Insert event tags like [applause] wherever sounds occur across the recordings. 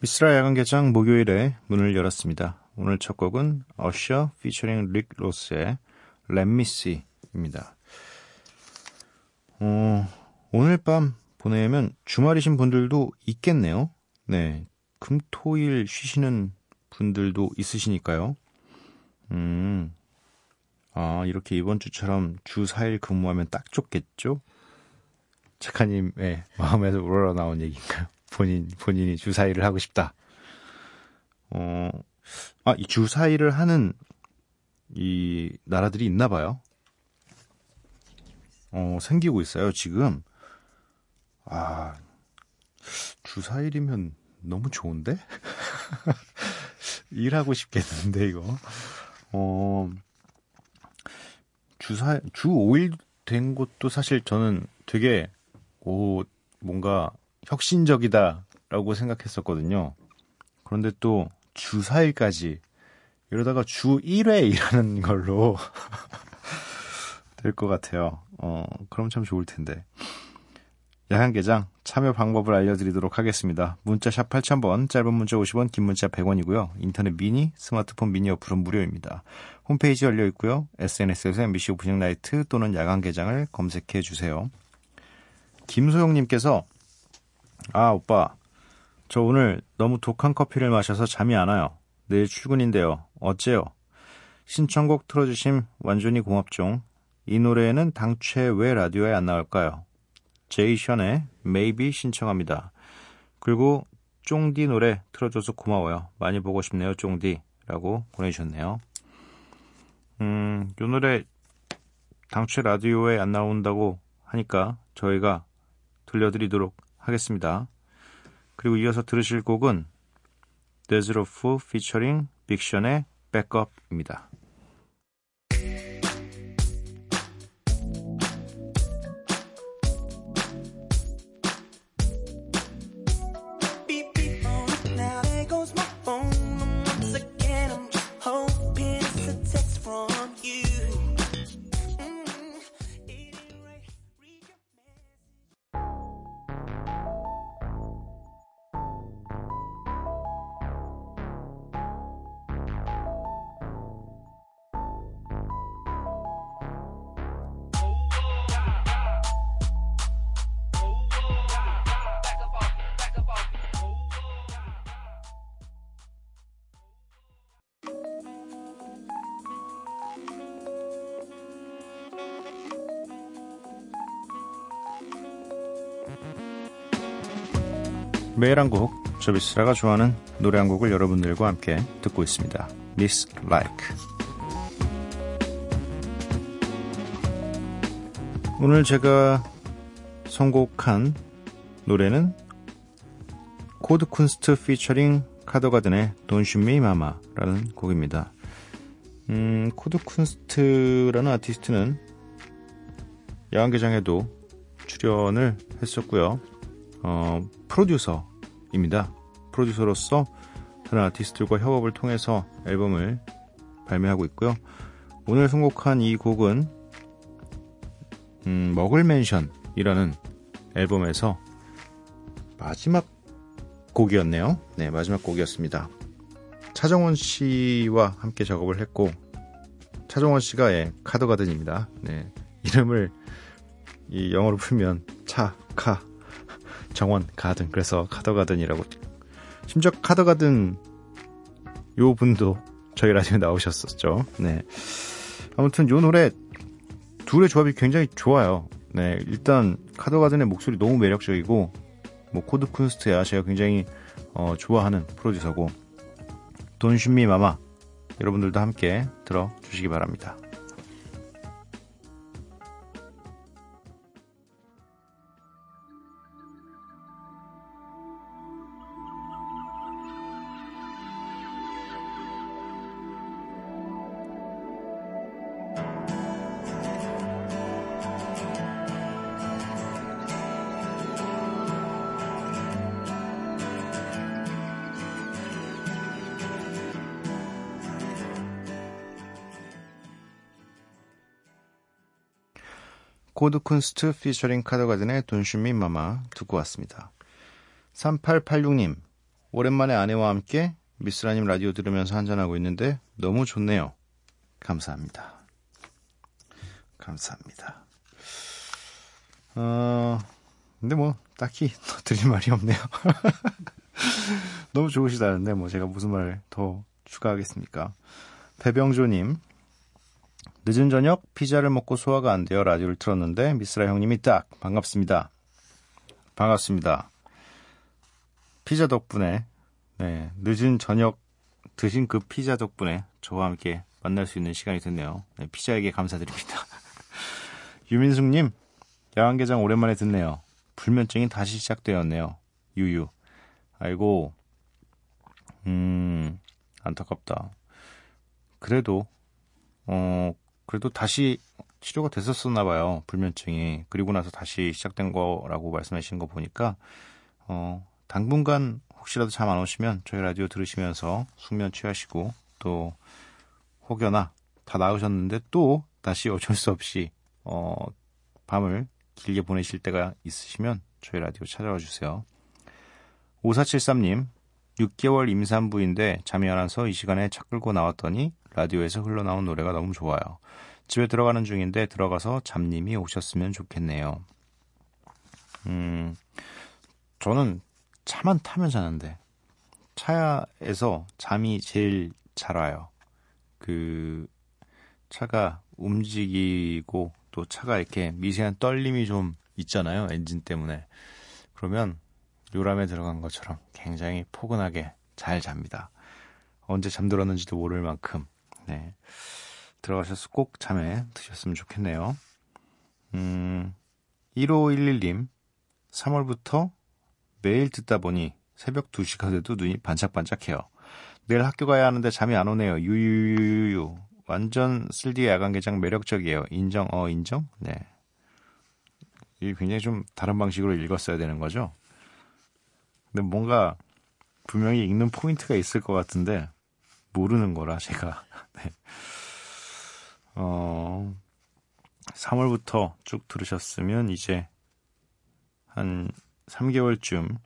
미스라 야간 개장 목요일에 문을 열었습니다. 오늘 첫 곡은 어셔 피처링 릭 로스의 렛미씨입니다. 어, 오늘 밤 보내면 주말이신 분들도 있겠네요. 네. 금 토 일 쉬시는 분들도 있으시니까요. 음. 아, 이렇게 이번 주처럼 주 4일 근무하면 딱 좋겠죠? 작가님의 마음에서 우러러 나온 얘기인가요? 본인, 본인이 주 4일을 하고 싶다. 어, 아, 이주 4일을 하는 이 나라들이 있나 봐요. 어, 생기고 있어요, 지금. 아, 주 4일이면 너무 좋은데? [laughs] 일하고 싶겠는데, 이거. 어, 주 4, 주 5일 된 것도 사실 저는 되게, 오, 뭔가 혁신적이다라고 생각했었거든요. 그런데 또 주 4일까지 이러다가 주 1회 일하는 걸로 [laughs] 될 것 같아요. 어, 그럼 참 좋을 텐데. 야간 개장 참여 방법을 알려드리도록 하겠습니다. 문자 샵 8000번, 짧은 문자 50원, 긴 문자 100원이고요. 인터넷 미니, 스마트폰 미니 어플은 무료입니다. 홈페이지 열려 있고요. SNS에서 MBC Open Night 또는 야간 개장을 검색해 주세요. 김소영님께서 아 오빠 저 오늘 너무 독한 커피를 마셔서 잠이 안 와요. 내일 출근인데요. 어째요? 신청곡 틀어주심 완전히 고맙종. 이 노래는 당최 왜 라디오에 안 나올까요? 제이션의 Maybe 신청합니다. 그리고 쫑디 노래 틀어줘서 고마워요. 많이 보고 싶네요, 쫑디. 라고 보내주셨네요. 음, 요 노래 당최 라디오에 안 나온다고 하니까 저희가 들려드리도록 하겠습니다. 그리고 이어서 들으실 곡은 데즈로프 피처링 빅션의 백업입니다. 매일 한 곡, 저 미쓰라가 좋아하는 노래 한 곡을 여러분들과 함께 듣고 있습니다. Miss Like. 오늘 제가 선곡한 노래는 코드 쿤스트 피처링 카더가든의 Me Mama라는 곡입니다. 음, 코드 쿤스트라는 아티스트는 야간개장에도 출연을 했었고요. 어, 프로듀서입니다. 프로듀서로서 다른 아티스트들과 협업을 통해서 앨범을 발매하고 있고요. 오늘 선곡한 이 곡은 음, 머글맨션이라는 앨범에서 마지막 곡이었네요. 네, 마지막 곡이었습니다. 차정원 씨와 함께 작업을 했고 차정원 씨가 예, 카더가든입니다. 네, 이름을 이 영어로 풀면 차, car, 정원, 가든 그래서 카더가든이라고 심지어 카더가든 요 분도 저희 라디오에 나오셨었죠. 네. 아무튼 요 노래 둘의 조합이 굉장히 좋아요. 네, 일단 카더가든의 목소리 너무 매력적이고 뭐 코드 쿤스트야 제가 굉장히 어, 좋아하는 프로듀서고 돈슈미 마마 여러분들도 함께 들어주시기 바랍니다. 코드쿤스트 피처링 카더가든의 Don't Shoot Me MAMA 듣고 왔습니다. 3886님, 오랜만에 아내와 함께 미쓰라님 라디오 들으면서 한잔하고 있는데 너무 좋네요. 감사합니다. 감사합니다. 어, 근데 뭐, 딱히 더 드릴 말이 없네요. [laughs] 너무 좋으시다는데, 뭐, 제가 무슨 말을 더 추가하겠습니까? 배병조님, 늦은 저녁 피자를 먹고 소화가 안 되어 라디오를 틀었는데, 미스라 형님이 딱, 반갑습니다. 반갑습니다. 피자 덕분에, 네, 늦은 저녁 드신 그 피자 덕분에 저와 함께 만날 수 있는 시간이 됐네요. 네, 피자에게 감사드립니다. [laughs] 유민숙님, 야간개장 오랜만에 듣네요. 불면증이 다시 시작되었네요. 유유. 아이고, 음, 안타깝다. 그래도, 어, 그래도 다시 치료가 됐었었나 봐요. 불면증이. 그리고 나서 다시 시작된 거라고 말씀하시는 거 보니까, 어, 당분간 혹시라도 잠 안 오시면 저희 라디오 들으시면서 숙면 취하시고, 또, 혹여나 다 나으셨는데 또 다시 어쩔 수 없이, 어, 밤을 길게 보내실 때가 있으시면 저희 라디오 찾아와 주세요. 5473님, 6개월 임산부인데 잠이 안 와서 이 시간에 차 끌고 나왔더니 라디오에서 흘러나온 노래가 너무 좋아요. 집에 들어가는 중인데 들어가서 잠님이 오셨으면 좋겠네요. 음, 저는 차만 타면 자는데 차에서 잠이 제일 잘 와요. 그 차가 움직이고 또 차가 이렇게 미세한 떨림이 좀 있잖아요. 엔진 때문에. 그러면 요람에 들어간 것처럼 굉장히 포근하게 잘 잡니다. 언제 잠들었는지도 모를 만큼. 네. 들어가셔서 꼭 잠에 드셨으면 좋겠네요. 음, 1511님, 3월부터 매일 듣다 보니 새벽 2시가 돼도 눈이 반짝반짝해요. 내일 학교 가야 하는데 잠이 안 오네요. 유유유유. 완전 쓸디 야간 개장 매력적이에요. 인정, 어, 인정? 네. 이 굉장히 좀 다른 방식으로 읽었어야 되는 거죠. 근데 뭔가 분명히 읽는 포인트가 있을 것 같은데 모르는 거라 제가. [laughs] 네. 어, 3월부터 쭉 들으셨으면 이제 한 3개월쯤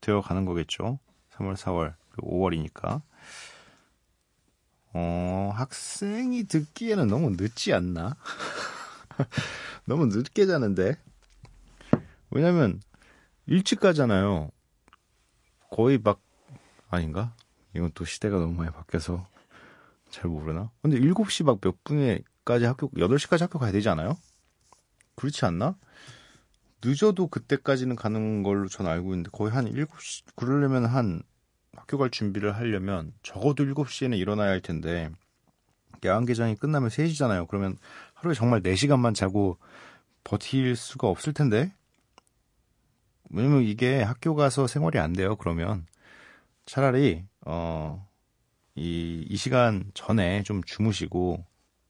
되어 가는 거겠죠. 3월, 4월, 5월이니까. 어, 학생이 듣기에는 너무 늦지 않나? [laughs] 너무 늦게 자는데. 왜냐면 일찍 가잖아요. 거의 막 아닌가? 이건 또 시대가 너무 많이 바뀌어서 잘 모르나? 근데 7시 막 몇 분에까지 학교 8시까지 학교 가야 되지 않아요? 그렇지 않나? 늦어도 그때까지는 가는 걸로 전 알고 있는데 거의 한 7시 그러려면 한 학교 갈 준비를 하려면 적어도 7시에는 일어나야 할 텐데 야간 개장이 끝나면 3시잖아요. 그러면 하루에 정말 4시간만 자고 버틸 수가 없을 텐데 왜냐면 이게 학교 가서 생활이 안 돼요. 그러면 차라리 어, 이, 이 시간 전에 좀 주무시고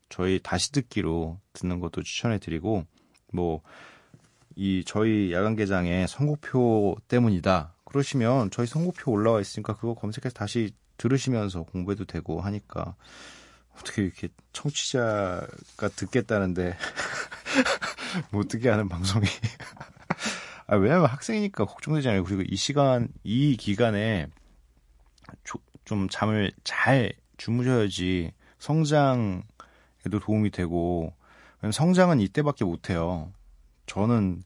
저희 다시 듣기로 듣는 것도 추천해 드리고 뭐 이 저희 야간 개장의 선곡표 때문이다. 그러시면 저희 선곡표 올라와 있으니까 그거 검색해서 다시 들으시면서 공부해도 되고 하니까 어떻게 이렇게 청취자가 듣겠다는데 [laughs] 못 듣게 하는 방송이 [laughs] 아, 왜냐면 학생이니까 걱정되잖아요. 그리고 이 시간, 이 기간에 조, 좀 잠을 잘 주무셔야지 성장에도 도움이 되고, 성장은 이때밖에 못 해요. 저는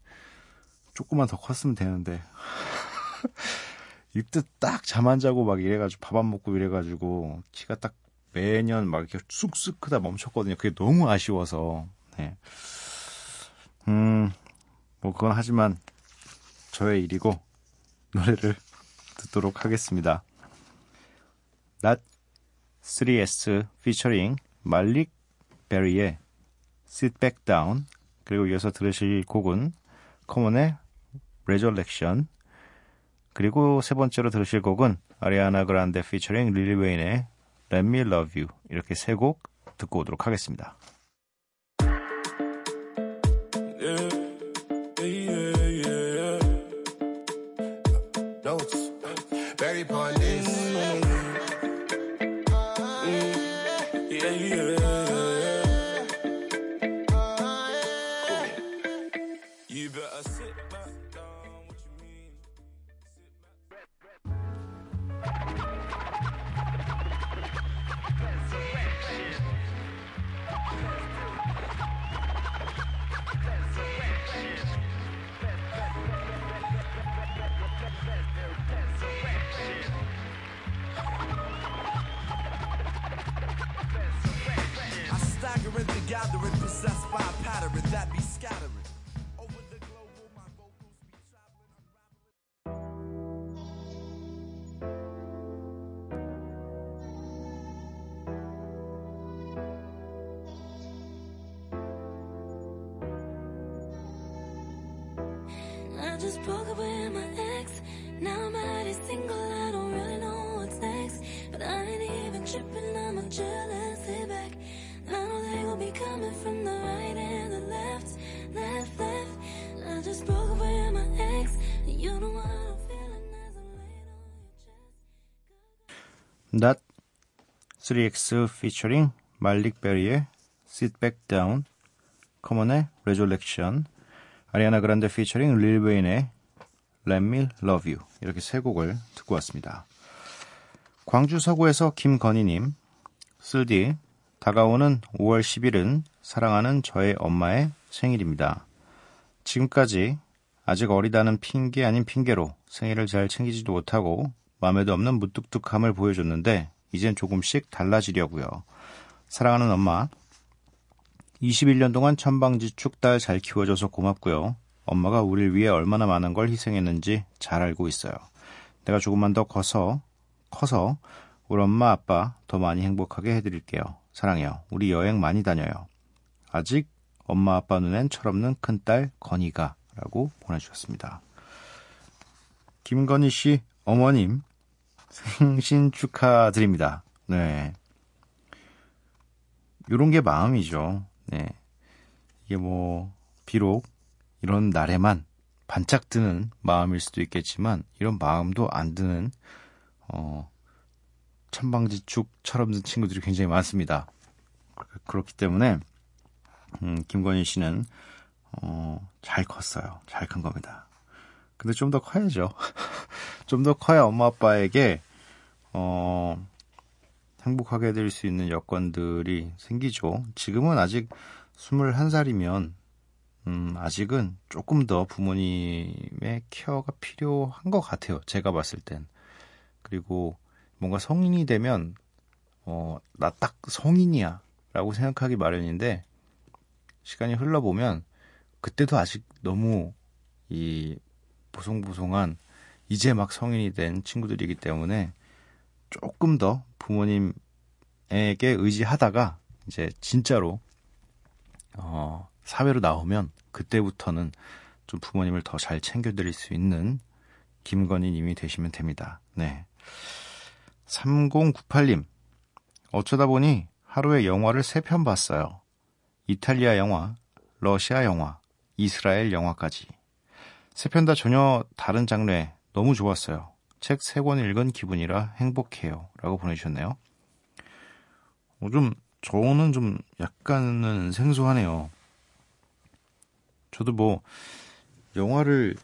조금만 더 컸으면 되는데. [laughs] 이때 딱 잠 안 자고 막 이래가지고 밥 안 먹고 이래가지고 키가 딱 매년 막 이렇게 쑥쑥 크다 멈췄거든요. 그게 너무 아쉬워서. 네. 음, 뭐 그건 하지만 저의 일이고 노래를 듣도록 하겠습니다. Not 3S featuring 말릭 베리의 Sit Back Down 그리고 이어서 들으실 곡은 커먼의 Resurrection 그리고 세 번째로 들으실 곡은 아리아나 그란데 featuring 릴리 웨인의 Let Me Love You 이렇게 세 곡 듣고 오도록 하겠습니다. That 3X featuring 말릭 베리의 Sit Back Down, 커먼의 Resurrection, 아리아나 그란데 featuring 릴 웨인의 Let Me Love You 이렇게 세 곡을 듣고 왔습니다. 광주 서구에서 김건희님, 쓸디 다가오는 5월 10일은 사랑하는 저의 엄마의 생일입니다. 지금까지 아직 어리다는 핑계 아닌 핑계로 생일을 잘 챙기지도 못하고 마음에도 없는 무뚝뚝함을 보여줬는데 이젠 조금씩 달라지려고요. 사랑하는 엄마, 21년 동안 천방지축 딸 잘 키워줘서 고맙고요. 엄마가 우릴 위해 얼마나 많은 걸 희생했는지 잘 알고 있어요. 내가 조금만 더 커서 커서 우리 엄마 아빠 더 많이 행복하게 해드릴게요. 사랑해요. 우리 여행 많이 다녀요. 아직 엄마 아빠 눈엔 철없는 큰딸 건이가 라고 보내주셨습니다. 김건희 씨 어머님 생신 축하드립니다. 네. 요런 게 마음이죠. 네. 이게 뭐, 비록 이런 날에만 반짝 드는 마음일 수도 있겠지만, 이런 마음도 안 드는, 어, 천방지축처럼 든 친구들이 굉장히 많습니다. 그렇기 때문에, 음, 김건희 씨는, 어, 잘 컸어요. 잘 큰 겁니다. 근데 좀 더 커야죠. [laughs] 좀 더 커야 엄마 아빠에게, 어, 행복하게 해드릴 수 있는 여건들이 생기죠. 지금은 아직 21살이면, 음, 아직은 조금 더 부모님의 케어가 필요한 것 같아요. 제가 봤을 땐. 그리고 뭔가 성인이 되면, 어, 나 딱 성인이야. 라고 생각하기 마련인데, 시간이 흘러보면, 그때도 아직 너무 이 보송보송한 이제 막 성인이 된 친구들이기 때문에 조금 더 부모님에게 의지하다가 이제 진짜로 어, 사회로 나오면 그때부터는 좀 부모님을 더 잘 챙겨드릴 수 있는 김건희 님이 되시면 됩니다. 네. 3098님. 어쩌다 보니 하루에 영화를 3편 봤어요. 이탈리아 영화, 러시아 영화, 이스라엘 영화까지. 세편다 전혀 다른 장르에 너무 좋았어요. 책세권 읽은 기분이라 행복해요. 라고 보내주셨네요. 어, 좀, 저는 좀 약간은 생소하네요. 저도 뭐, 영화를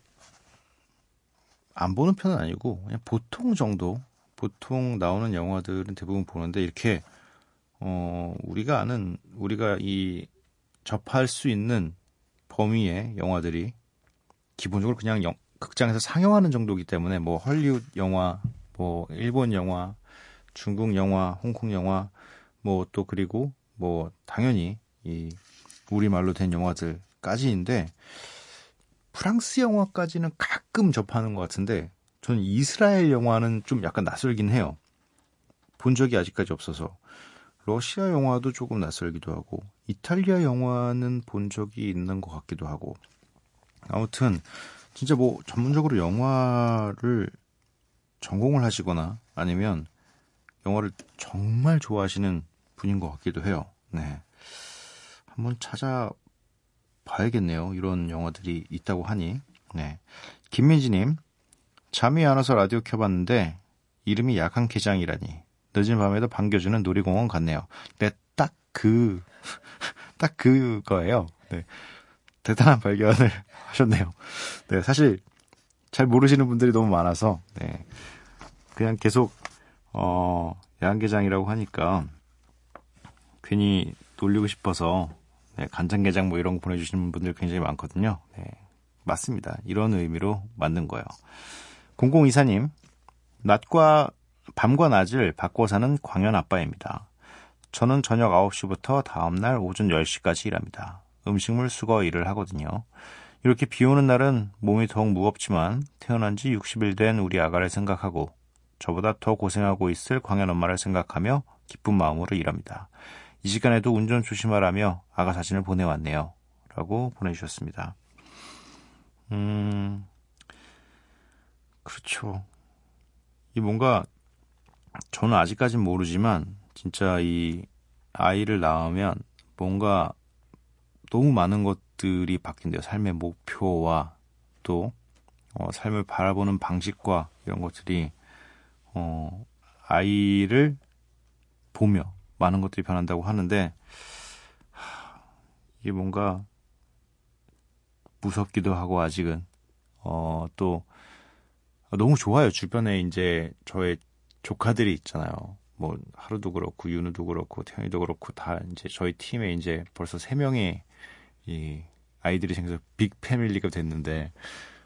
안 보는 편은 아니고, 그냥 보통 정도, 보통 나오는 영화들은 대부분 보는데, 이렇게, 어, 우리가 아는, 우리가 이, 접할 수 있는 범위의 영화들이 기본적으로 그냥 영- 극장에서 상영하는 정도이기 때문에 뭐 헐리우드 영화, 뭐 일본 영화, 중국 영화, 홍콩 영화, 뭐 또 그리고 뭐 당연히 이 우리말로 된 영화들까지인데 프랑스 영화까지는 가끔 접하는 것 같은데 저는 이스라엘 영화는 좀 약간 낯설긴 해요. 본 적이 아직까지 없어서 러시아 영화도 조금 낯설기도 하고 이탈리아 영화는 본 적이 있는 것 같기도 하고 아무튼 진짜 뭐 전문적으로 영화를 전공을 하시거나 아니면 영화를 정말 좋아하시는 분인 것 같기도 해요. 네. 한번 찾아봐야겠네요. 이런 영화들이 있다고 하니. 네. 김민지님, 잠이 안 와서 라디오 켜봤는데 이름이 약한 개장이라니. 늦은 밤에도 반겨주는 놀이공원 같네요. 네, 딱 그, [laughs] 딱 그거예요. 네. 대단한 발견을 [laughs] 하셨네요. 네, 사실 잘 모르시는 분들이 너무 많아서 네, 그냥 계속 어, 야간개장이라고 하니까 괜히 놀리고 싶어서 네, 간장게장 뭐 이런 거 보내주시는 분들 굉장히 많거든요. 네, 맞습니다. 이런 의미로 만든 거예요. 0024님, 낮과 밤과 낮을 바꿔 사는 광현 아빠입니다. 저는 저녁 9시부터 다음날 오전 10시까지 일합니다. 음식물 수거 일을 하거든요. 이렇게 비 오는 날은 몸이 더욱 무겁지만 태어난 지 60일 된 우리 아가를 생각하고 저보다 더 고생하고 있을 광현 엄마를 생각하며 기쁜 마음으로 일합니다. 이 시간에도 운전 조심하라며 아가 사진을 보내왔네요. 라고 보내주셨습니다. 음, 그렇죠. 이 뭔가 저는 아직까진 모르지만 진짜 이 아이를 낳으면 뭔가 너무 많은 것들이 바뀐대요. 삶의 목표와 또 어, 삶을 바라보는 방식과 이런 것들이 어, 아이를 보며 많은 것들이 변한다고 하는데 하, 이게 뭔가 무섭기도 하고 아직은 어, 또 너무 좋아요. 주변에 이제 저의 조카들이 있잖아요. 뭐 하루도 그렇고 윤우도 그렇고 태연이도 그렇고 다 이제 저희 팀에 이제 벌써 세 명의 이 아이들이 생겨서 빅 패밀리가 됐는데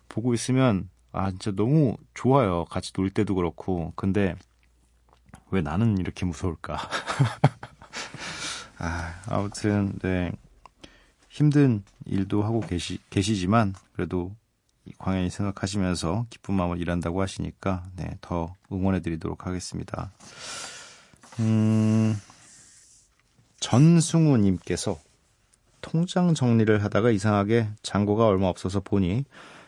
보고 있으면 아 진짜 너무 좋아요. 같이 놀 때도 그렇고 근데 왜 나는 이렇게 무서울까? [laughs] 아 아무튼 네 힘든 일도 하고 계시 계시지만 그래도 이 광연히 생각하시면서 기쁜 마음을 일한다고 하시니까 네, 더 응원해 드리도록 하겠습니다. 음, 전승우 님께서 통장 정리를 하다가 이상하게 잔고가 얼마 없어서 보니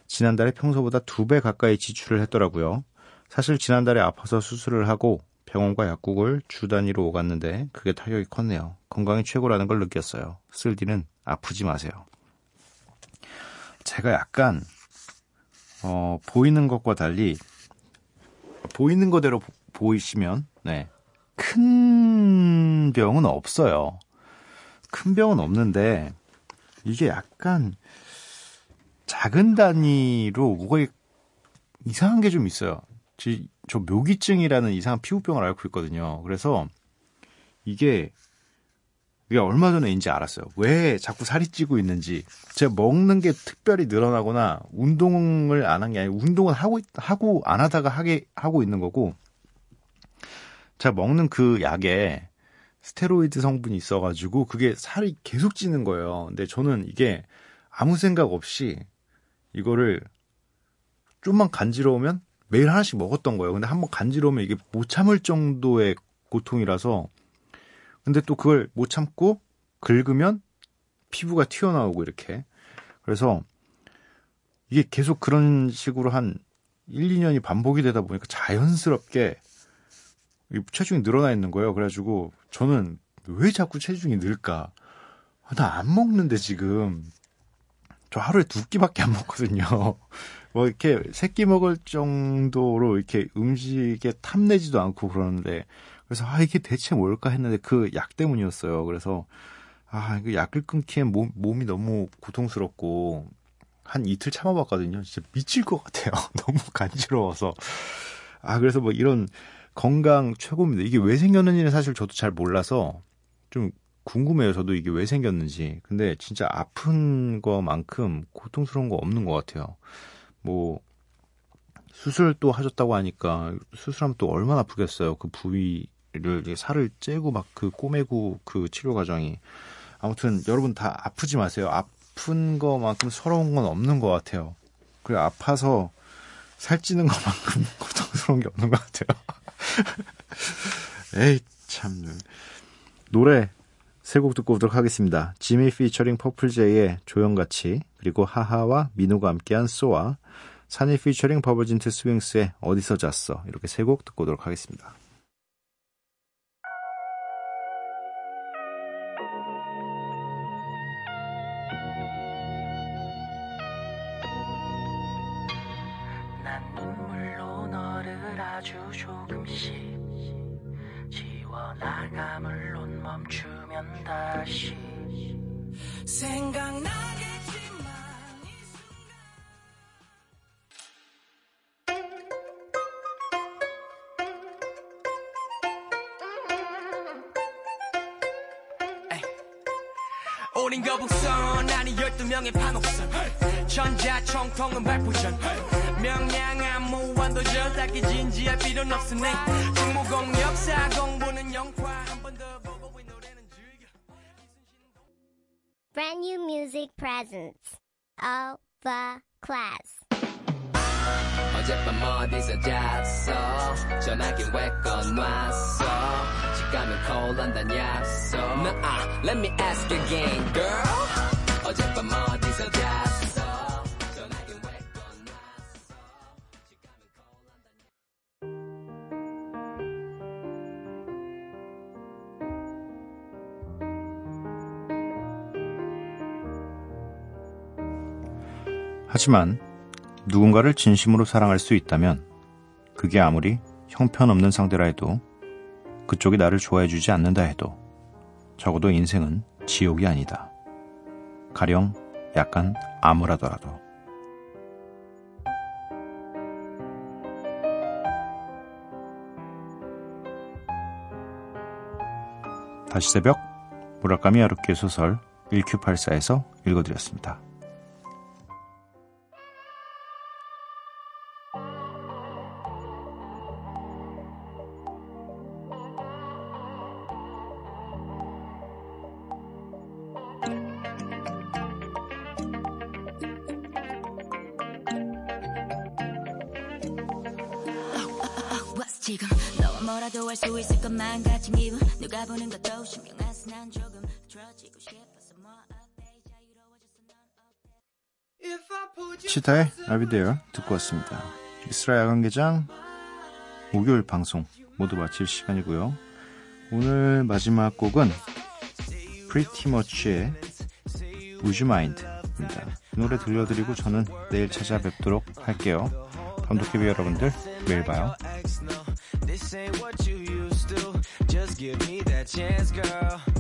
지난달에 평소보다 두 배 가까이 지출을 했더라고요. 사실 지난달에 아파서 수술을 하고 병원과 약국을 주 단위로 오갔는데 그게 타격이 컸네요. 건강이 최고라는 걸 느꼈어요. 쓸디는 아프지 마세요. 제가 약간 어, 보이는 것과 달리 보이는 거대로 보- 보이시면 네. 큰 병은 없어요. 큰 병은 없는데 이게 약간 작은 단위로 뭐가 이상한 게 좀 있어요. 지- 저 묘기증이라는 이상한 피부병을 앓고 있거든요. 그래서 이게 이게 얼마 전에 인지 알았어요. 왜 자꾸 살이 찌고 있는지. 제가 먹는 게 특별히 늘어나거나 운동을 안 한 게 아니고 운동은 하고 있- 하고 안 하다가 하게 하고 있는 거고. 제가 먹는 그 약에 스테로이드 성분이 있어가지고 그게 살이 계속 찌는 거예요. 근데 저는 이게 아무 생각 없이 이거를 좀만 간지러우면 매일 하나씩 먹었던 거예요. 근데 한번 간지러우면 이게 못 참을 정도의 고통이라서 근데 또 그걸 못 참고 긁으면 피부가 튀어나오고 이렇게. 그래서 이게 계속 그런 식으로 한 1, 2년이 반복이 되다 보니까 자연스럽게 이 체중이 늘어나 있는 거예요. 그래가지고 저는 왜 자꾸 체중이 늘까? 나안 먹는데 지금 저 하루에 두 끼밖에 안 먹거든요. [laughs] 뭐 이렇게 세 끼 먹을 정도로 이렇게 음식에 탐내지도 않고 그러는데 그래서 아 이게 대체 뭘까 했는데 그 약 때문이었어요. 그래서 아 이거 약을 끊기엔 몸, 몸이 너무 고통스럽고 한 이틀 참아봤거든요. 진짜 미칠 것 같아요. [laughs] 너무 간지러워서 아 그래서 뭐 이런 건강 최고입니다. 이게 왜 생겼는지는 사실 저도 잘 몰라서 좀 궁금해요. 저도 이게 왜 생겼는지. 근데 진짜 아픈 거만큼 고통스러운 거 없는 것 같아요. 뭐 수술 또 하셨다고 하니까 수술하면 또 얼마나 아프겠어요. 그 부위 를 살을 째고 막 그 꼬매고 그 치료 과정이 아무튼 여러분 다 아프지 마세요. 아픈 거만큼 서러운 건 없는 것 같아요. 그래 아파서 살찌는 것만큼 [laughs] 고통스러운 게 없는 것 같아요. [laughs] 에이 참 노래 세 곡 듣고 오도록 하겠습니다. 지미 피처링 퍼플제이의 조영같이 그리고 하하와 민호가 함께한 쏘아 산이 피처링 버벌진트 스윙스의 어디서 잤어 이렇게 세 곡 듣고 오도록 하겠습니다. 아주 조금씩 지워나가 물론 멈추면 다시 생각나겠지만 이 순간. 우린 거북선 아니 12명의 판옥선. 천자 총통은 발포전 명량한 무한도전 딱히 진지할 필요는 없으네. 중무공 역사 공부는 영화 한 번 더 보고 이 노래는 즐겨. Brand new music presents. Over class. 어젯밤 어디서 잤어? 전화기 왜 꺼놨어? 집 가면 콜한단 약속. Nah, let me ask again girl. 어젯밤 하지만 누군가를 진심으로 사랑할 수 있다면 그게 아무리 형편없는 상대라 해도 그쪽이 나를 좋아해 주지 않는다 해도 적어도 인생은 지옥이 아니다. 가령 약간 암울하더라도. 다시 새벽 무라카미 하루키의 소설 1Q84에서 읽어드렸습니다. 치타의 there 듣고 왔습니다. 이스라 야간개장 목요일 방송 모두 마칠 시간이고요. 오늘 마지막 곡은 Pretty Much의 Would You Mind입니다. 이 노래 들려드리고 저는 내일 찾아뵙도록 할게요. 감독TV 여러분들 매일 봐요. This ain't what you used to. Just give me that chance, girl. Uh,